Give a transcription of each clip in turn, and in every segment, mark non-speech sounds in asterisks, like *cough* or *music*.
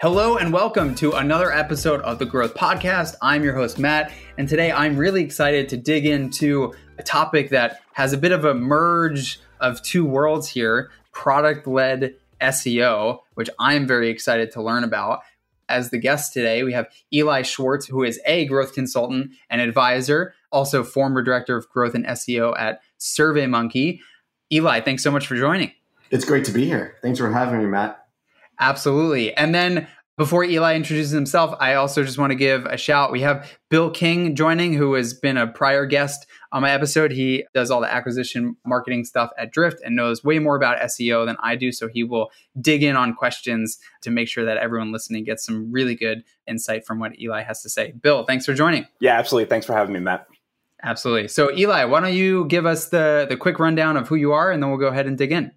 Hello and welcome to another episode of the Growth Podcast. I'm your host, Matt, and today I'm really excited to dig into a topic that has a bit of a merge of two worlds here product led SEO, which I'm very excited to learn about. As the guest today, we have Eli Schwartz, who is a growth consultant and advisor, also former director of growth and SEO at SurveyMonkey. Eli, thanks so much for joining. It's great to be here. Thanks for having me, Matt. Absolutely. And then before Eli introduces himself, I also just want to give a shout. We have Bill King joining, who has been a prior guest on my episode. He does all the acquisition marketing stuff at Drift and knows way more about SEO than I do. So he will dig in on questions to make sure that everyone listening gets some really good insight from what Eli has to say. Bill, thanks for joining. Yeah, absolutely. Thanks for having me, Matt. Absolutely. So Eli, why don't you give us the the quick rundown of who you are and then we'll go ahead and dig in.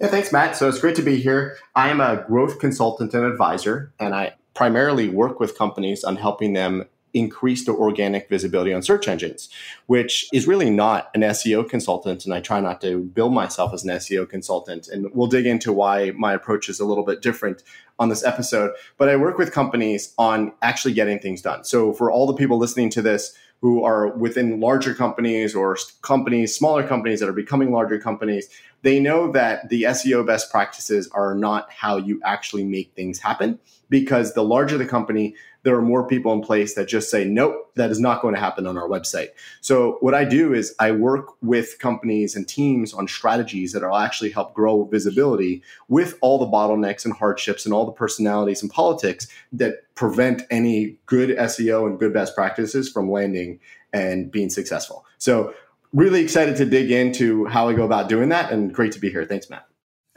Yeah, thanks, Matt. So it's great to be here. I am a growth consultant and advisor, and I primarily work with companies on helping them increase their organic visibility on search engines, which is really not an SEO consultant. And I try not to build myself as an SEO consultant. And we'll dig into why my approach is a little bit different on this episode. But I work with companies on actually getting things done. So for all the people listening to this, who are within larger companies or companies, smaller companies that are becoming larger companies, they know that the SEO best practices are not how you actually make things happen because the larger the company, there are more people in place that just say, nope, that is not going to happen on our website. So, what I do is I work with companies and teams on strategies that will actually help grow visibility with all the bottlenecks and hardships and all the personalities and politics that prevent any good SEO and good best practices from landing and being successful. So, really excited to dig into how I go about doing that and great to be here. Thanks, Matt.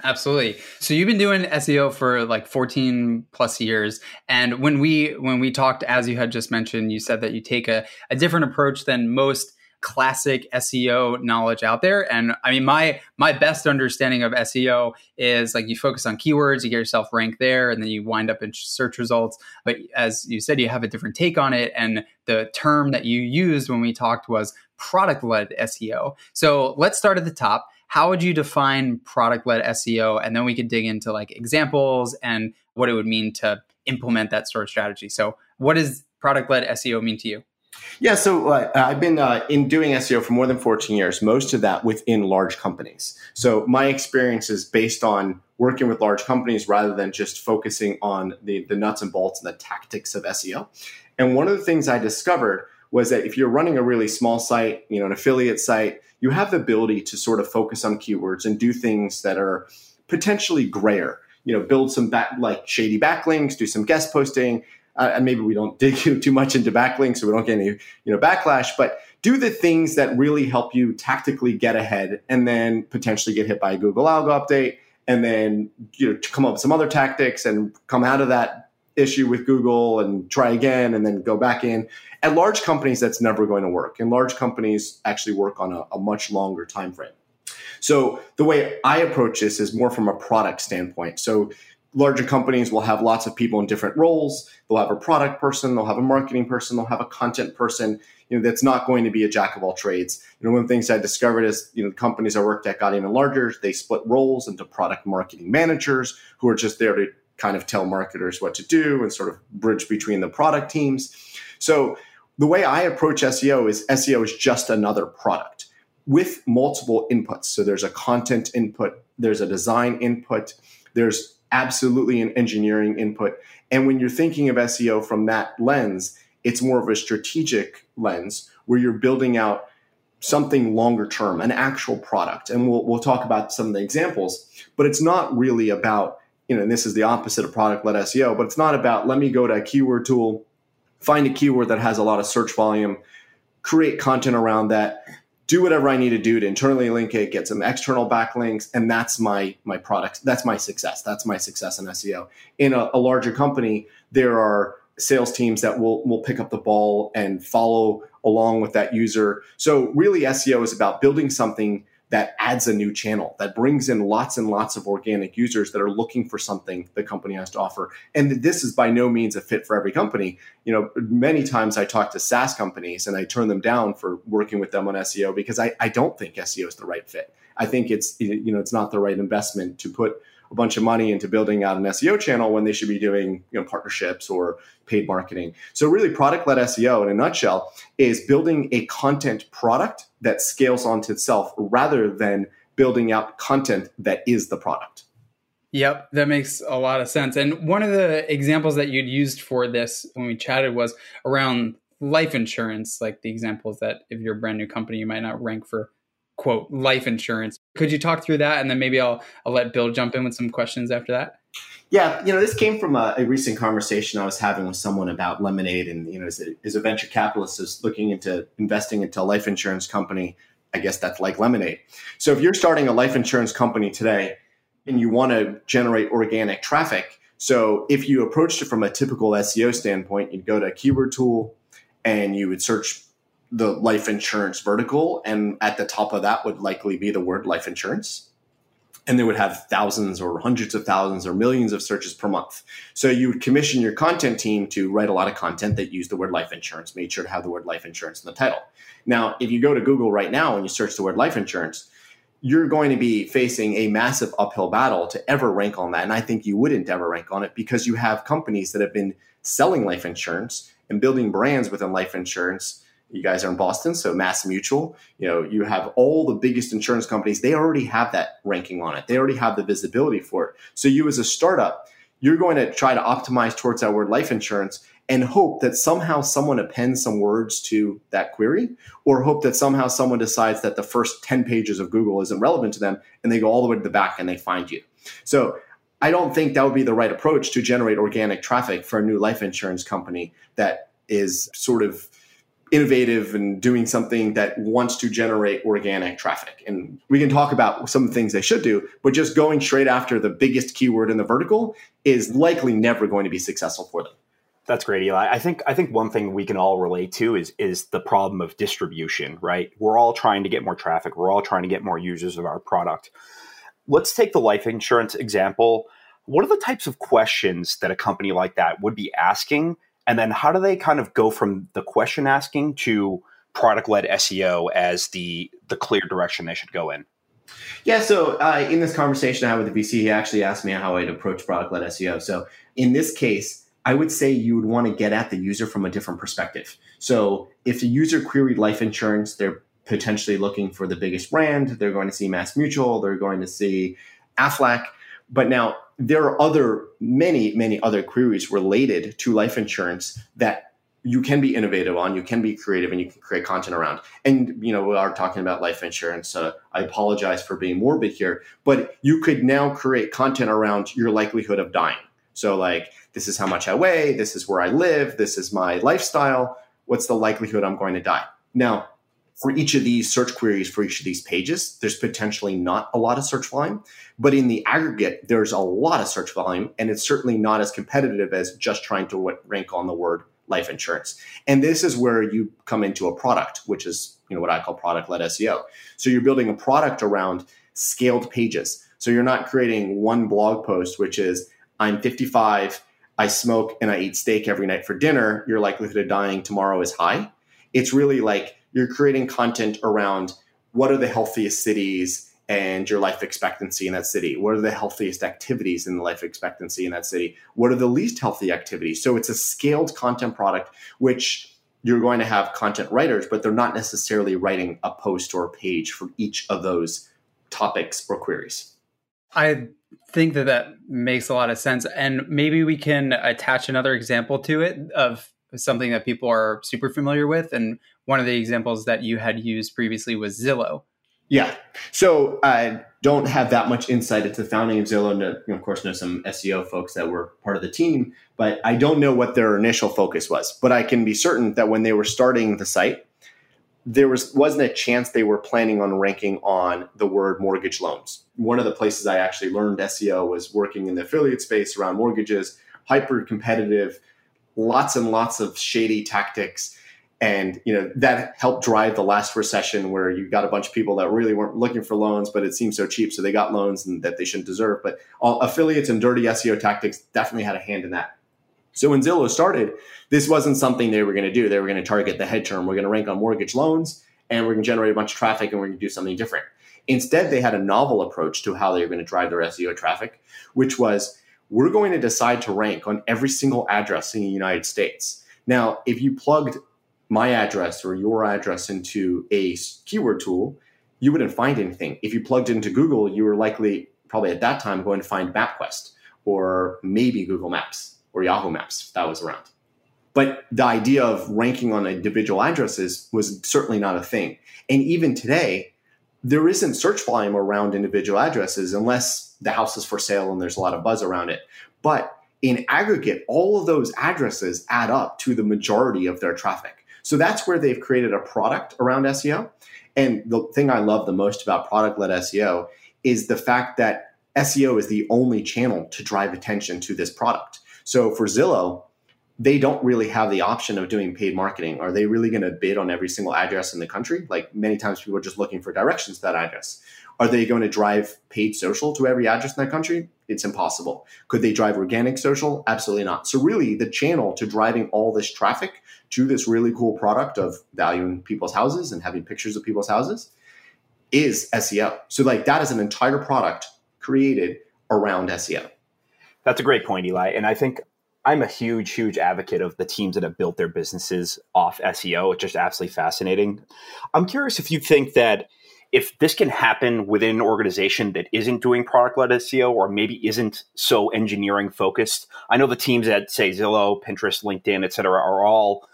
Absolutely. So you've been doing SEO for like 14 plus years. And when we when we talked, as you had just mentioned, you said that you take a, a different approach than most classic SEO knowledge out there. And I mean, my my best understanding of SEO is like you focus on keywords, you get yourself ranked there, and then you wind up in search results. But as you said, you have a different take on it. And the term that you used when we talked was product led SEO. So let's start at the top how would you define product led SEO? And then we could dig into like examples and what it would mean to implement that sort of strategy. So, what does product led SEO mean to you? Yeah, so uh, I've been uh, in doing SEO for more than 14 years, most of that within large companies. So my experience is based on working with large companies rather than just focusing on the, the nuts and bolts and the tactics of SEO. And one of the things I discovered was that if you're running a really small site, you know, an affiliate site, you have the ability to sort of focus on keywords and do things that are potentially grayer. You know, build some back, like shady backlinks, do some guest posting, uh, and maybe we don't *laughs* dig too much into backlinks, so we don't get any you know backlash. But do the things that really help you tactically get ahead, and then potentially get hit by a Google algo update, and then you know come up with some other tactics and come out of that issue with Google and try again and then go back in. At large companies, that's never going to work. And large companies actually work on a, a much longer time frame. So the way I approach this is more from a product standpoint. So larger companies will have lots of people in different roles. They'll have a product person, they'll have a marketing person, they'll have a content person. You know, that's not going to be a jack of all trades. You know, one of the things I discovered is, you know, companies I worked at got even larger. They split roles into product marketing managers who are just there to kind of tell marketers what to do and sort of bridge between the product teams. So the way I approach SEO is SEO is just another product with multiple inputs. So there's a content input, there's a design input, there's absolutely an engineering input. And when you're thinking of SEO from that lens, it's more of a strategic lens where you're building out something longer term, an actual product. And we'll, we'll talk about some of the examples, but it's not really about you know, and this is the opposite of product led SEO, but it's not about let me go to a keyword tool, find a keyword that has a lot of search volume, create content around that, do whatever I need to do to internally link it, get some external backlinks, and that's my my product. That's my success. That's my success in SEO. In a, a larger company, there are sales teams that will will pick up the ball and follow along with that user. So really, SEO is about building something that adds a new channel that brings in lots and lots of organic users that are looking for something the company has to offer. And this is by no means a fit for every company. You know many times i talk to saas companies and i turn them down for working with them on seo because i, I don't think seo is the right fit. I think it's you know it's not the right investment to put a bunch of money into building out an SEO channel when they should be doing you know partnerships or paid marketing. So really product led SEO in a nutshell is building a content product that scales onto itself rather than building out content that is the product. Yep, that makes a lot of sense. And one of the examples that you'd used for this when we chatted was around life insurance, like the examples that if you're a brand new company, you might not rank for quote life insurance. Could you talk through that, and then maybe I'll I'll let Bill jump in with some questions after that. Yeah, you know, this came from a, a recent conversation I was having with someone about Lemonade, and you know, as a, as a venture capitalist is looking into investing into a life insurance company. I guess that's like Lemonade. So if you're starting a life insurance company today and you want to generate organic traffic, so if you approached it from a typical SEO standpoint, you'd go to a keyword tool and you would search the life insurance vertical, and at the top of that would likely be the word life insurance. And they would have thousands or hundreds of thousands or millions of searches per month. So you would commission your content team to write a lot of content that used the word life insurance, made sure to have the word life insurance in the title. Now, if you go to Google right now and you search the word life insurance, you're going to be facing a massive uphill battle to ever rank on that. And I think you wouldn't ever rank on it because you have companies that have been selling life insurance and building brands within life insurance you guys are in Boston, so Mass Mutual, you know, you have all the biggest insurance companies, they already have that ranking on it. They already have the visibility for it. So you as a startup, you're going to try to optimize towards that word life insurance and hope that somehow someone appends some words to that query or hope that somehow someone decides that the first 10 pages of Google isn't relevant to them and they go all the way to the back and they find you. So I don't think that would be the right approach to generate organic traffic for a new life insurance company that is sort of innovative and doing something that wants to generate organic traffic. And we can talk about some things they should do, but just going straight after the biggest keyword in the vertical is likely never going to be successful for them. That's great, Eli. I think I think one thing we can all relate to is is the problem of distribution, right? We're all trying to get more traffic. We're all trying to get more users of our product. Let's take the life insurance example. What are the types of questions that a company like that would be asking and then how do they kind of go from the question asking to product led SEO as the the clear direction they should go in? Yeah, so uh, in this conversation I had with the VC, he actually asked me how I'd approach product led SEO. So in this case, I would say you would want to get at the user from a different perspective. So if the user queried life insurance, they're potentially looking for the biggest brand. They're going to see Mass Mutual. They're going to see Aflac. But now there are other many many other queries related to life insurance that you can be innovative on you can be creative and you can create content around. And you know we are talking about life insurance. Uh, i apologize for being morbid here but you could now create content around your likelihood of dying. So like this is how much i weigh this is where i live this is my lifestyle. What's the likelihood i'm going to die? Now for each of these search queries for each of these pages, there's potentially not a lot of search volume, but in the aggregate, there's a lot of search volume, and it's certainly not as competitive as just trying to rank on the word life insurance. And this is where you come into a product, which is you know what I call product-led SEO. So you're building a product around scaled pages. So you're not creating one blog post, which is I'm 55, I smoke, and I eat steak every night for dinner. Your likelihood of dying tomorrow is high. It's really like you're creating content around what are the healthiest cities and your life expectancy in that city. What are the healthiest activities in the life expectancy in that city? What are the least healthy activities? So it's a scaled content product, which you're going to have content writers, but they're not necessarily writing a post or a page for each of those topics or queries. I think that that makes a lot of sense. And maybe we can attach another example to it of something that people are super familiar with. And one of the examples that you had used previously was Zillow. Yeah. So I don't have that much insight into the founding of Zillow. And, of course, know some SEO folks that were part of the team, but I don't know what their initial focus was. But I can be certain that when they were starting the site, there was wasn't a chance they were planning on ranking on the word mortgage loans. One of the places I actually learned SEO was working in the affiliate space around mortgages, hyper competitive, lots and lots of shady tactics. And you know that helped drive the last recession where you got a bunch of people that really weren't looking for loans but it seemed so cheap so they got loans and that they shouldn't deserve. But all affiliates and dirty seo tactics definitely had a hand in that. So when zillow started this wasn't something they were going to do. They were going to target the head term. We're going to rank on mortgage loans and we're going to generate a bunch of traffic and we're going to do something different. Instead, they had a novel approach to how they were going to drive their SEO traffic, which was we're going to decide to rank on every single address in the United States. Now, if you plugged my address or your address into a keyword tool, you wouldn't find anything. If you plugged into Google, you were likely, probably at that time, going to find MapQuest or maybe Google Maps or Yahoo Maps if that was around. But the idea of ranking on individual addresses was certainly not a thing. And even today, there isn't search volume around individual addresses unless the house is for sale and there's a lot of buzz around it. But in aggregate, all of those addresses add up to the majority of their traffic. So that's where they've created a product around SEO. And the thing I love the most about product led SEO is the fact that SEO is the only channel to drive attention to this product. So for Zillow, they don't really have the option of doing paid marketing. Are they really going to bid on every single address in the country? Like many times people are just looking for directions to that address. Are they going to drive paid social to every address in that country? It's impossible. Could they drive organic social? Absolutely not. So really the channel to driving all this traffic to this really cool product of valuing people's houses and having pictures of people's houses is SEO. So like that is an entire product created around SEO. That's a great point, Eli. And I think I'm a huge, huge advocate of the teams that have built their businesses off SEO. It's just absolutely fascinating. I'm curious if you think that if this can happen within an organization that isn't doing product led SEO or maybe isn't so engineering focused. I know the teams at say Zillow, Pinterest, LinkedIn, et cetera, are all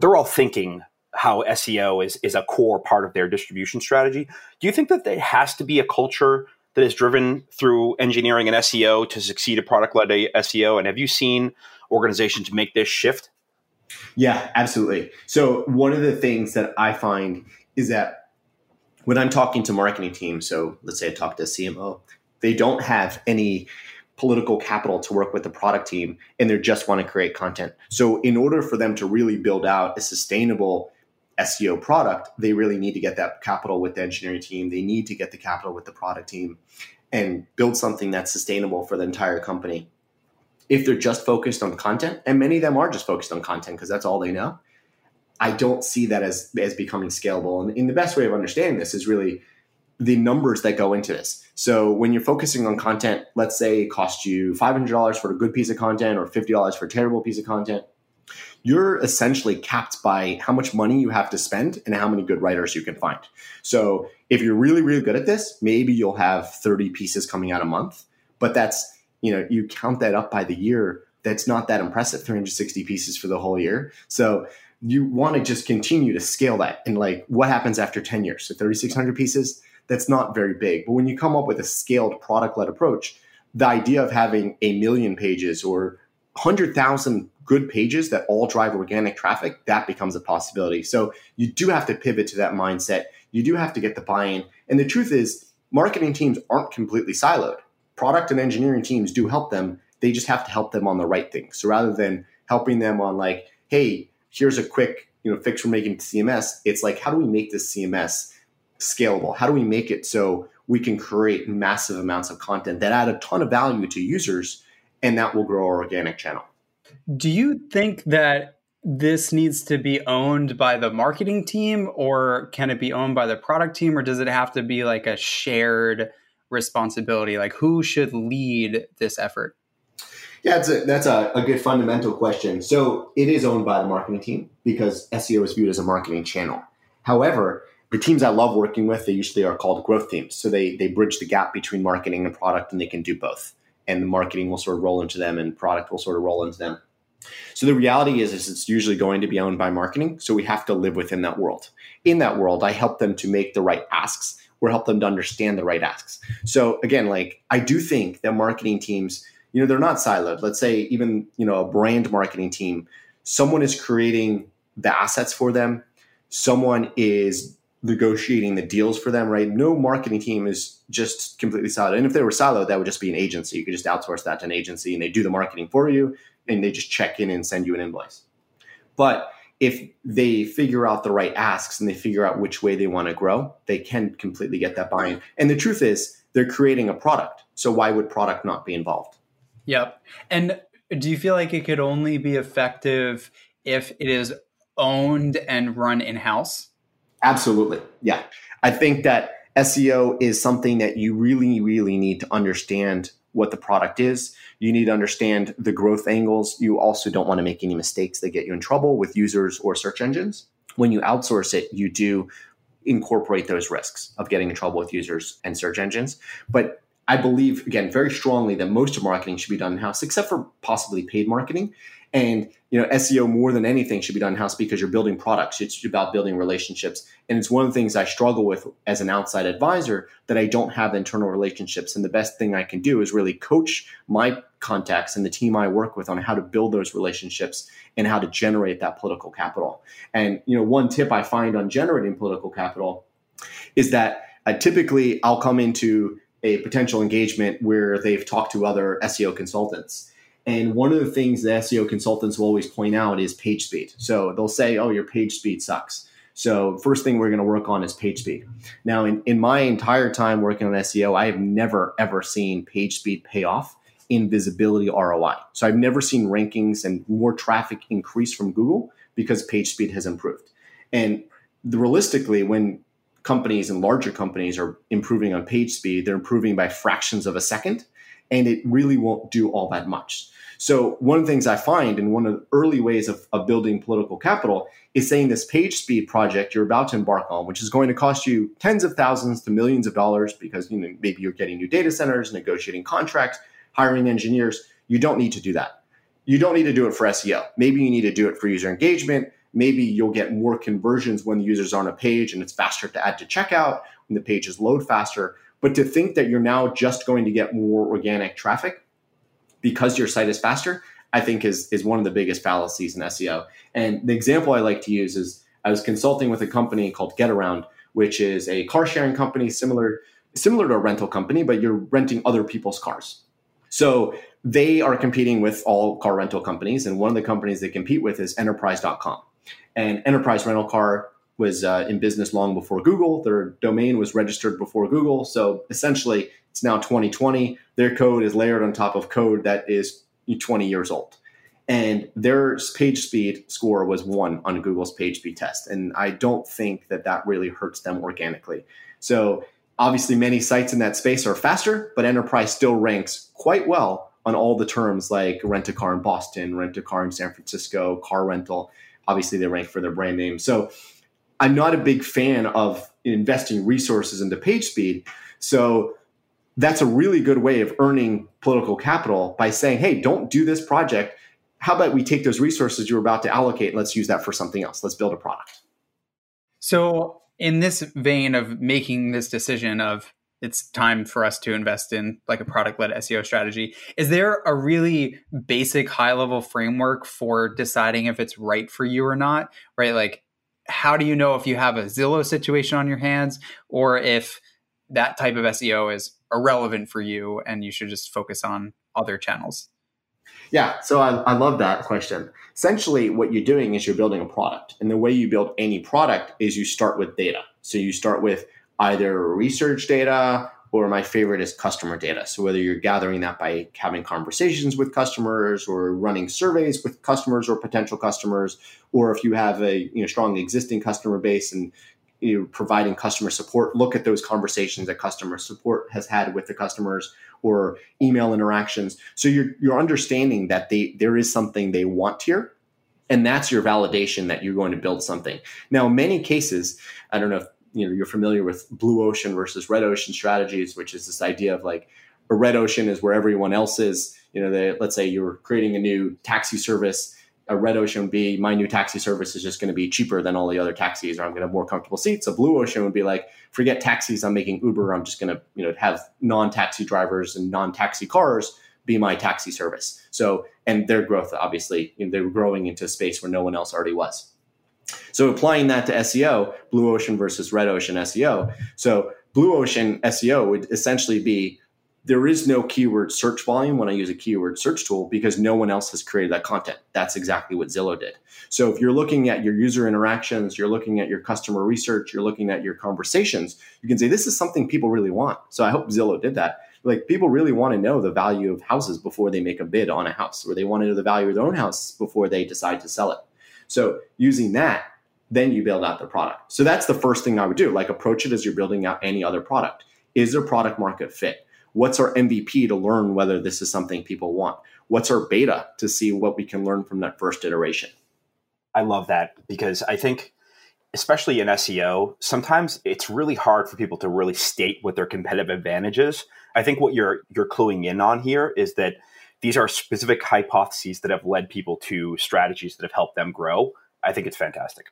they're all thinking how SEO is is a core part of their distribution strategy. Do you think that there has to be a culture that is driven through engineering and SEO to succeed at product led SEO? And have you seen organizations make this shift? Yeah, absolutely. So, one of the things that I find is that when I'm talking to marketing teams, so let's say I talk to a CMO, they don't have any political capital to work with the product team and they just want to create content. So, in order for them to really build out a sustainable SEO product, they really need to get that capital with the engineering team. They need to get the capital with the product team and build something that's sustainable for the entire company. If they're just focused on content, and many of them are just focused on content because that's all they know, I don't see that as, as becoming scalable. And, and the best way of understanding this is really the numbers that go into this. So when you're focusing on content, let's say it costs you $500 for a good piece of content or $50 for a terrible piece of content you're essentially capped by how much money you have to spend and how many good writers you can find. So if you're really, really good at this, maybe you'll have 30 pieces coming out a month, but that's, you know, you count that up by the year. That's not that impressive, 360 pieces for the whole year. So you want to just continue to scale that. And like, what happens after 10 years? So 3,600 pieces, that's not very big. But when you come up with a scaled product led approach, the idea of having a million pages or 100,000 good pages that all drive organic traffic, that becomes a possibility. So you do have to pivot to that mindset. You do have to get the buy in. And the truth is, marketing teams aren't completely siloed. Product and engineering teams do help them. They just have to help them on the right things. So rather than helping them on, like, hey, here's a quick you know fix for making CMS, it's like, how do we make this CMS scalable? How do we make it so we can create massive amounts of content that add a ton of value to users and that will grow our organic channel? Do you think that this needs to be owned by the marketing team or can it be owned by the product team or does it have to be like a shared responsibility? Like who should lead this effort? Yeah, that's a, that's a, a good fundamental question. So it is owned by the marketing team because SEO is viewed as a marketing channel. However, the teams I love working with, they usually are called growth teams. So they they bridge the gap between marketing and product and they can do both and the marketing will sort of roll into them and product will sort of roll into them. So the reality is, is it's usually going to be owned by marketing. So we have to live within that world. In that world, I help them to make the right asks or help them to understand the right asks. So again, like I do think that marketing teams, you know, they're not siloed. Let's say even, you know, a brand marketing team, someone is creating the assets for them. Someone is negotiating the deals for them, right? No marketing team is just completely siloed. And if they were siloed, that would just be an agency. You could just outsource that to an agency and they do the marketing for you and they just check in and send you an invoice. But if they figure out the right asks and they figure out which way they want to grow, they can completely get that buy-in. And the truth is, they're creating a product. So why would product not be involved? Yep. And do you feel like it could only be effective if it is owned and run in-house? Absolutely. Yeah. I think that SEO is something that you really, really need to understand what the product is. You need to understand the growth angles. You also don't want to make any mistakes that get you in trouble with users or search engines. When you outsource it, you do incorporate those risks of getting in trouble with users and search engines. But I believe, again, very strongly that most of marketing should be done in house, except for possibly paid marketing. And you know, SEO more than anything should be done in house because you're building products. It's about building relationships, and it's one of the things I struggle with as an outside advisor that I don't have internal relationships. And the best thing I can do is really coach my contacts and the team I work with on how to build those relationships and how to generate that political capital. And you know, one tip I find on generating political capital is that uh, typically I'll come into a potential engagement where they've talked to other SEO consultants and one of the things the SEO consultants will always point out is page speed. So they'll say, oh, your page speed sucks. So first thing we're going to work on is page speed. Now, in, in my entire time working on SEO, I have never, ever seen page speed pay off in visibility ROI. So I've never seen rankings and more traffic increase from Google because page speed has improved. And realistically, when companies and larger companies are improving on page speed, they're improving by fractions of a second, and it really won't do all that much. So one of the things I find, and one of the early ways of, of building political capital, is saying this page speed project you're about to embark on, which is going to cost you tens of thousands to millions of dollars because you know maybe you're getting new data centers, negotiating contracts, hiring engineers. You don't need to do that. You don't need to do it for SEO. Maybe you need to do it for user engagement. Maybe you'll get more conversions when the users are on a page and it's faster to add to checkout, when the pages load faster. But to think that you're now just going to get more organic traffic because your site is faster, I think is is one of the biggest fallacies in SEO. And the example I like to use is I was consulting with a company called GetAround, which is a car sharing company similar similar to a rental company, but you're renting other people's cars. So they are competing with all car rental companies, and one of the companies they compete with is Enterprise.com. And Enterprise Rental Car was uh, in business long before Google. Their domain was registered before Google. So essentially, it's now 2020. Their code is layered on top of code that is 20 years old. And their page speed score was one on Google's page speed test. And I don't think that that really hurts them organically. So obviously, many sites in that space are faster, but Enterprise still ranks quite well on all the terms like rent a car in Boston, rent a car in San Francisco, car rental. Obviously, they rank for their brand name. So I'm not a big fan of investing resources into page speed. So that's a really good way of earning political capital by saying, hey, don't do this project. How about we take those resources you're about to allocate and let's use that for something else? Let's build a product. So, in this vein of making this decision of it's time for us to invest in like a product led SEO strategy. Is there a really basic high level framework for deciding if it's right for you or not? Right? Like, how do you know if you have a Zillow situation on your hands or if that type of SEO is irrelevant for you and you should just focus on other channels? Yeah, so I, I love that question. Essentially, what you're doing is you're building a product. And the way you build any product is you start with data. So you start with either research data or my favorite is customer data. So whether you're gathering that by having conversations with customers or running surveys with customers or potential customers, or if you have a you know, strong existing customer base and you know, providing customer support, look at those conversations that customer support has had with the customers or email interactions. So you're you're understanding that they there is something they want here. And that's your validation that you're going to build something. Now, in many cases, I don't know if you know you're familiar with blue ocean versus red ocean strategies, which is this idea of like a red ocean is where everyone else is. You know, they, let's say you're creating a new taxi service. A red ocean would be my new taxi service is just going to be cheaper than all the other taxis, or I'm going to have more comfortable seats. A blue ocean would be like, forget taxis, I'm making Uber. I'm just going to you know have non-taxi drivers and non-taxi cars be my taxi service. So, and their growth, obviously, you know, they're growing into a space where no one else already was. So applying that to SEO, blue ocean versus red ocean SEO. So blue ocean SEO would essentially be there is no keyword search volume when I use a keyword search tool because no one else has created that content. That's exactly what Zillow did. So if you're looking at your user interactions, you're looking at your customer research, you're looking at your conversations, you can say this is something people really want. So I hope Zillow did that. Like people really want to know the value of houses before they make a bid on a house, or they want to know the value of their own house before they decide to sell it. So using that, then you build out the product. So that's the first thing I would do. Like approach it as you're building out any other product. Is there product market fit? What's our MVP to learn whether this is something people want? What's our beta to see what we can learn from that first iteration? I love that because I think especially in SEO, sometimes it's really hard for people to really state what their competitive advantage is. I think what you're you're cluing in on here is that these are specific hypotheses that have led people to strategies that have helped them grow. I think it's fantastic.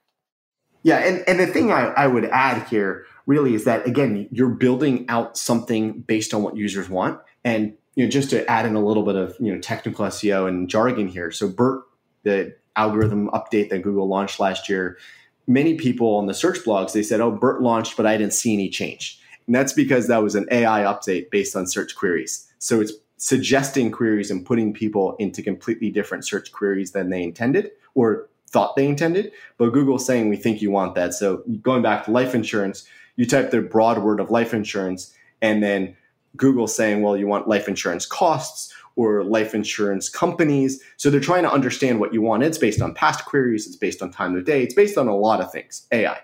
Yeah, and, and the thing I, I would add here really is that again, you're building out something based on what users want. And you know, just to add in a little bit of you know technical SEO and jargon here. So BERT, the algorithm update that Google launched last year, many people on the search blogs they said, "Oh, BERT launched, but I didn't see any change." And that's because that was an AI update based on search queries. So it's suggesting queries and putting people into completely different search queries than they intended or thought they intended. But Google's saying we think you want that. So going back to life insurance, you type the broad word of life insurance, and then Google saying, well, you want life insurance costs or life insurance companies. So they're trying to understand what you want. It's based on past queries, it's based on time of day, it's based on a lot of things, AI.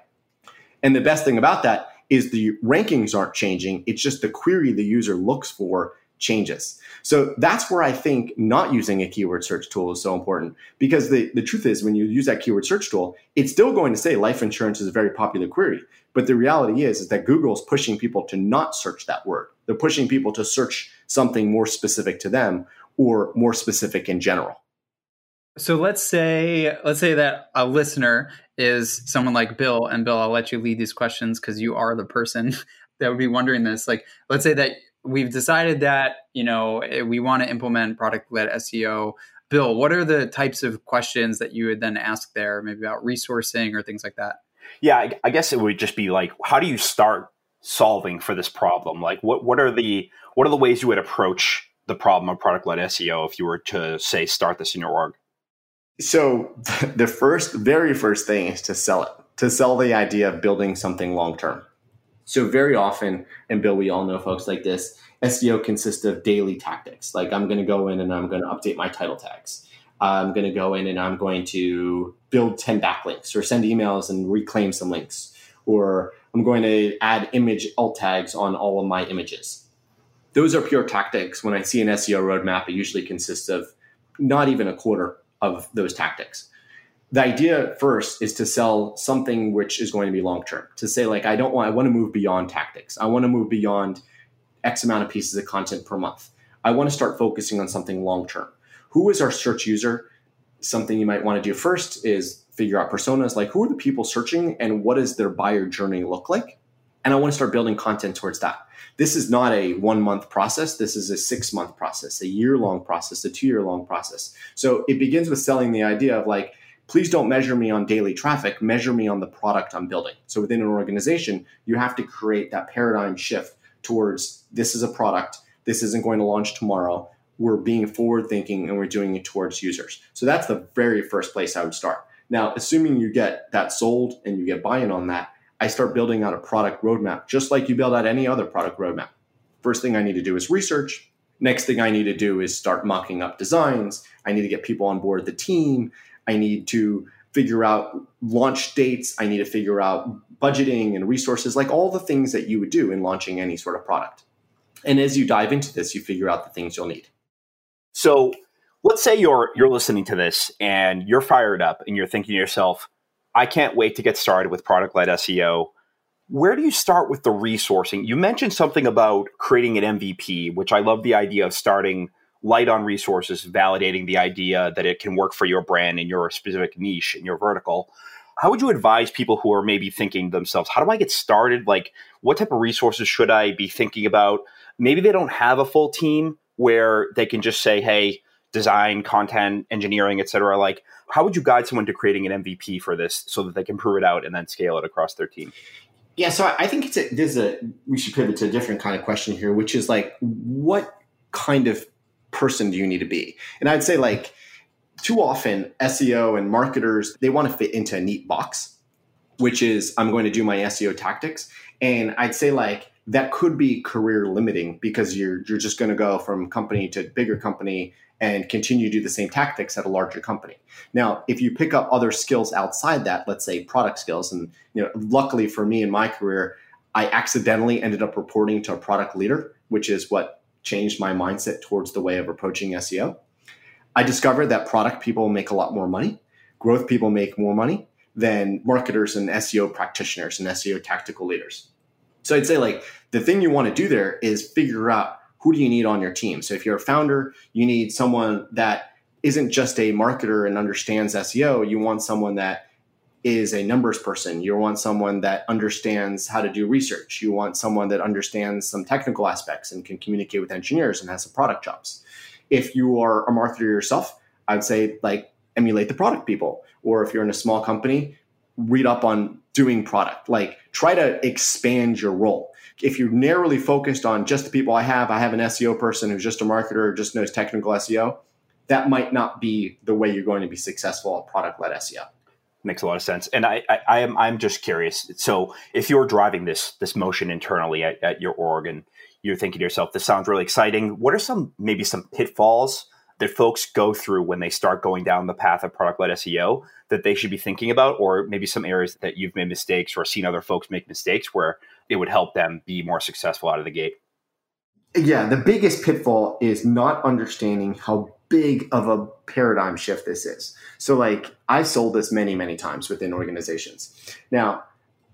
And the best thing about that is the rankings aren't changing. It's just the query the user looks for changes. So that's where I think not using a keyword search tool is so important because the, the truth is when you use that keyword search tool, it's still going to say life insurance is a very popular query. But the reality is, is that Google is pushing people to not search that word. They're pushing people to search something more specific to them or more specific in general. So let's say let's say that a listener is someone like Bill and Bill I'll let you lead these questions cuz you are the person *laughs* that would be wondering this like let's say that we've decided that you know eh, we want to implement product led SEO. Bill, what are the types of questions that you would then ask there, maybe about resourcing or things like that? Yeah, I, I guess it would just be like, how do you start solving for this problem? Like, what what are the what are the ways you would approach the problem of product led SEO if you were to say start this in your org? So *laughs* the first, very first thing is to sell it. To sell the idea of building something long term. So very often, and Bill, we all know folks like this, SEO consists of daily tactics. Like I'm going to go in and I'm going to update my title tags. I'm going to go in and I'm going to build 10 backlinks or send emails and reclaim some links. Or I'm going to add image alt tags on all of my images. Those are pure tactics. When I see an SEO roadmap, it usually consists of not even a quarter of those tactics the idea first is to sell something which is going to be long term to say like i don't want i want to move beyond tactics. I want to move beyond x amount of pieces of content per month. I want to start focusing on something long term who is our search user? Something you might want to do first is figure out personas. Like who are the people searching and what does their buyer journey look like? And i want to start building content towards that. This is not a one month process. This is a six month process a year long process a two year long process. So it begins with selling the idea of like please don't measure me on daily traffic, measure me on the product I'm building. So within an organization, you have to create that paradigm shift towards this is a product, this isn't going to launch tomorrow. We're being forward thinking and we're doing it towards users. So that's the very first place I would start. Now, assuming you get that sold and you get buy in on that, I start building out a product roadmap, just like you build out any other product roadmap. First thing I need to do is research. Next thing I need to do is start mocking up designs. I need to get people on board the team. I need to figure out launch dates. I need to figure out budgeting and resources, like all the things that you would do in launching any sort of product. And as you dive into this, you figure out the things you'll need. So let's say you're you're listening to this and you're fired up and you're thinking to yourself, I can't wait to get started with product led SEO. Where do you start with the resourcing? You mentioned something about creating an MVP, which I love the idea of starting light on resources, validating the idea that it can work for your brand in your specific niche in your vertical. How would you advise people who are maybe thinking themselves, how do I get started? Like, what type of resources should I be thinking about? Maybe they don't have a full team where they can just say, hey, design, content, engineering, etc. Like, how would you guide someone to creating an MVP for this so that they can prove it out and then scale it across their team? Yeah, so I think it's a, a we should pivot to a different kind of question here, which is like, what kind of person do you need to be? And I'd say like too often SEO and marketers, they want to fit into a neat box, which is I'm going to do my SEO tactics. And I'd say like that could be career limiting because you're you're just going to go from company to bigger company and continue to do the same tactics at a larger company. Now, if you pick up other skills outside that, let's say product skills, and you know, luckily for me in my career, I accidentally ended up reporting to a product leader, which is what changed my mindset towards the way of approaching SEO. I discovered that product people make a lot more money, growth people make more money than marketers and SEO practitioners and SEO tactical leaders. So I'd say like the thing you want to do there is figure out who do you need on your team. So if you're a founder, you need someone that isn't just a marketer and understands SEO. You want someone that is a numbers person. You want someone that understands how to do research. You want someone that understands some technical aspects and can communicate with engineers and has some product jobs. If you are a marketer yourself, I'd say like emulate the product people. Or if you're in a small company, read up on doing product. Like try to expand your role. If you're narrowly focused on just the people I have, I have an SEO person who's just a marketer, just knows technical SEO, that might not be the way you're going to be successful at product led SEO makes a lot of sense. And I, I, I, am I'm just curious. So if you're driving this this motion internally at, at your org and you're thinking to yourself, this sounds really exciting. What are some maybe some pitfalls that folks go through when they start going down the path of product led SEO that they should be thinking about, or maybe some areas that you've made mistakes or seen other folks make mistakes where it would help them be more successful out of the gate? Yeah, the biggest pitfall is not understanding how big of a paradigm shift this is. So, like, I've sold this many, many times within organizations. Now,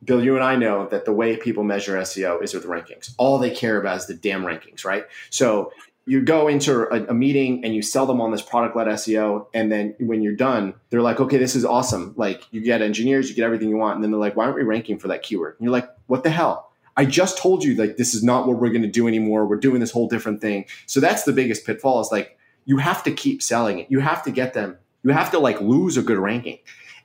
Bill, you and I know that the way people measure SEO is with rankings. All they care about is the damn rankings, right? So, you go into a, a meeting and you sell them on this product led SEO. And then when you're done, they're like, okay, this is awesome. Like, you get engineers, you get everything you want. And then they're like, why aren't we ranking for that keyword? And you're like, what the hell? I just told you like this is not what we're going to do anymore. We're doing this whole different thing. So that's the biggest pitfall is like you have to keep selling it. You have to get them. You have to like lose a good ranking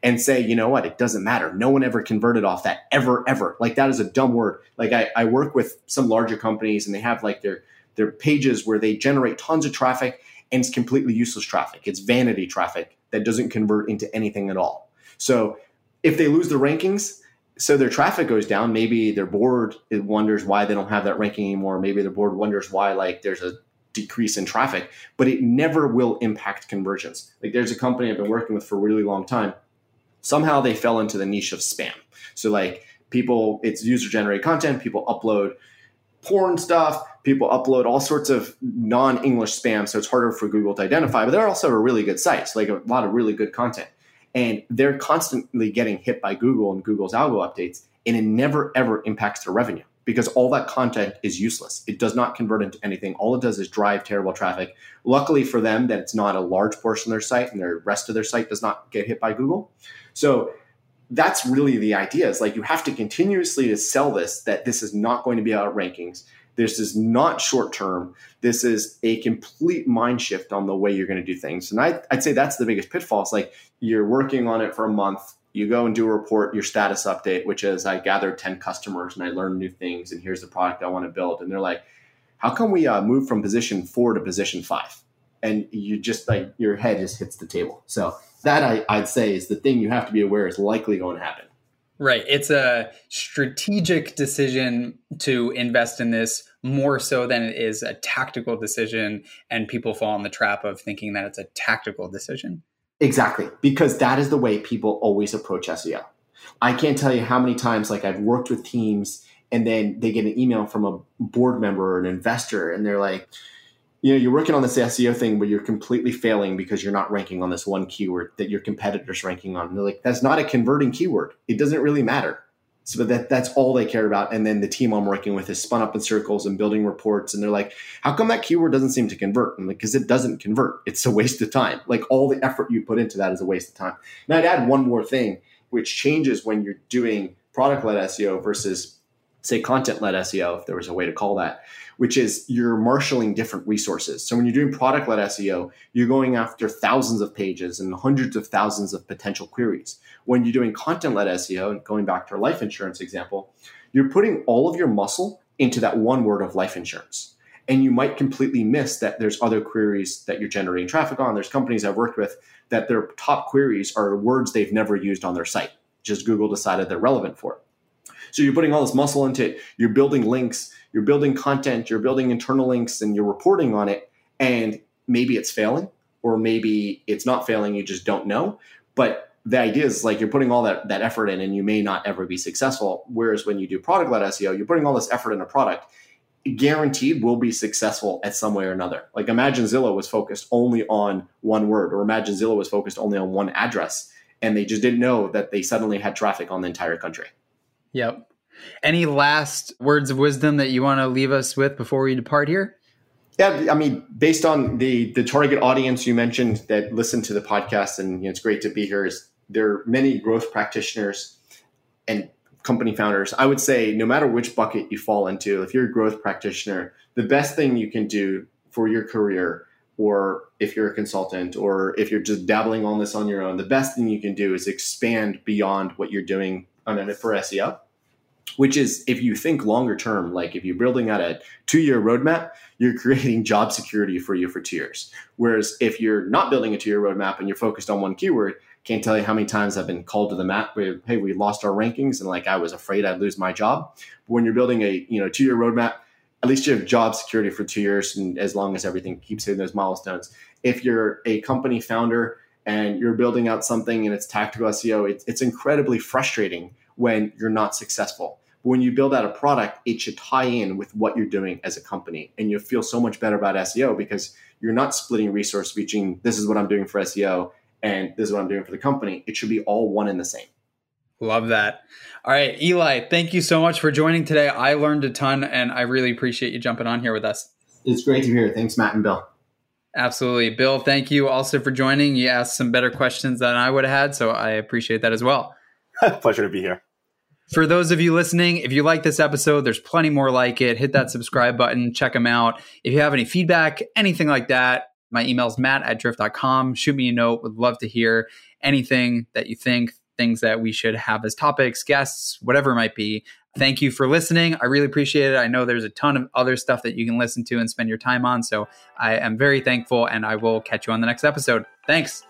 and say, you know what, it doesn't matter. No one ever converted off that ever, ever. Like that is a dumb word. Like I, I work with some larger companies and they have like their their pages where they generate tons of traffic and it's completely useless traffic. It's vanity traffic that doesn't convert into anything at all. So if they lose the rankings, so their traffic goes down. Maybe their board wonders why they don't have that ranking anymore. Maybe their board wonders why like there's a decrease in traffic, but it never will impact conversions. Like there's a company I've been working with for a really long time. Somehow they fell into the niche of spam. So like people, it's user generated content. People upload porn stuff. People upload all sorts of non-English spam, so it's harder for Google to identify. But they're also a really good sites, like a lot of really good content, and they're constantly getting hit by Google and Google's algo updates, and it never ever impacts their revenue because all that content is useless. It does not convert into anything. All it does is drive terrible traffic. Luckily for them, that it's not a large portion of their site and the rest of their site does not get hit by Google. So that's really the idea is like you have to continuously to sell this that this is not going to be out rankings. This is not short term. This is a complete mind shift on the way you're going to do things. And I, I'd say that's the biggest pitfall. It's like you're working on it for a month you go and do a report, your status update, which is I gathered 10 customers and I learned new things, and here's the product I want to build. And they're like, how come we uh, move from position four to position five? And you just like your head just hits the table. So that I, I'd say is the thing you have to be aware is likely going to happen. Right. It's a strategic decision to invest in this more so than it is a tactical decision. And people fall in the trap of thinking that it's a tactical decision. Exactly, because that is the way people always approach SEO. I can't tell you how many times like I've worked with teams and then they get an email from a board member or an investor and they're like, you know, you're working on this SEO thing, but you're completely failing because you're not ranking on this one keyword that your competitors ranking on. And they're like, that's not a converting keyword. It doesn't really matter. So that that's all they care about. And then the team I'm working with is spun up in circles and building reports. And they're like, how come that keyword doesn't seem to convert? Like, because it doesn't convert. It's a waste of time. Like all the effort you put into that is a waste of time. And I'd add one more thing, which changes when you're doing product led SEO versus say content led SEO, if there was a way to call that which is you're marshaling different resources. So when you're doing product led SEO, you're going after thousands of pages and hundreds of thousands of potential queries. When you're doing content led SEO, and going back to our life insurance example, you're putting all of your muscle into that one word of life insurance. And you might completely miss that there's other queries that you're generating traffic on. There's companies I've worked with that their top queries are words they've never used on their site, just Google decided they're relevant for it. So you're putting all this muscle into it. You're building links, you're building content, you're building internal links, and you're reporting on it. And maybe it's failing or maybe it's not failing, you just don't know. But the idea is like you're putting all that, that effort in and you may not ever be successful. Whereas when you do product led SEO, you're putting all this effort in a product, guaranteed will be successful at some way or another. Like Imagine Zillow was focused only on one word, or Imagine Zillow was focused only on one address. And they just didn't know that they suddenly had traffic on the entire country. Yep. Any last words of wisdom that you want to leave us with before we depart here? Yeah, I mean, based on the the target audience you mentioned that listen to the podcast, and you know, it's great to be here. Is there are many growth practitioners and company founders. I would say no matter which bucket you fall into, if you're a growth practitioner, the best thing you can do for your career, or if you're a consultant, or if you're just dabbling on this on your own, the best thing you can do is expand beyond what you're doing on for SEO which is if you think longer term, like if you're building out a two year roadmap, you're *laughs* creating job security for you for two years. Whereas if you're not building a two year roadmap and you're focused on one keyword, can't tell you how many times I've been called to the mat where, hey, we lost our rankings and like I was afraid I'd lose my job. But when you're building a you know two year roadmap, at least you have job security for two years and as long as everything keeps hitting those milestones. If you're a company founder and you're building out something and it's tactical SEO, it's incredibly frustrating when you're not successful. But when you build out a product, it should tie in with what you're doing as a company. And you'll feel so much better about SEO because you're not splitting resource between this is what I'm doing for SEO and this is what I'm doing for the company. It should be all one and the same. Love that. All right, Eli, thank you so much for joining today. I learned a ton and I really appreciate you jumping on here with us. It's great to be here. Thanks, Matt and Bill. Absolutely. Bill, thank you also for joining. You asked some better questions than I would have had, so I appreciate that as well. *laughs* Pleasure to be here. For those of you listening, if you like this episode, there's plenty more like it. Hit that subscribe button, check them out. If you have any feedback, anything like that, my email is matt at drift.com. Shoot me a note. Would love to hear anything that you think, things that we should have as topics, guests, whatever it might be. Thank you for listening. I really appreciate it. I know there's a ton of other stuff that you can listen to and spend your time on. So I am very thankful, and I will catch you on the next episode. Thanks.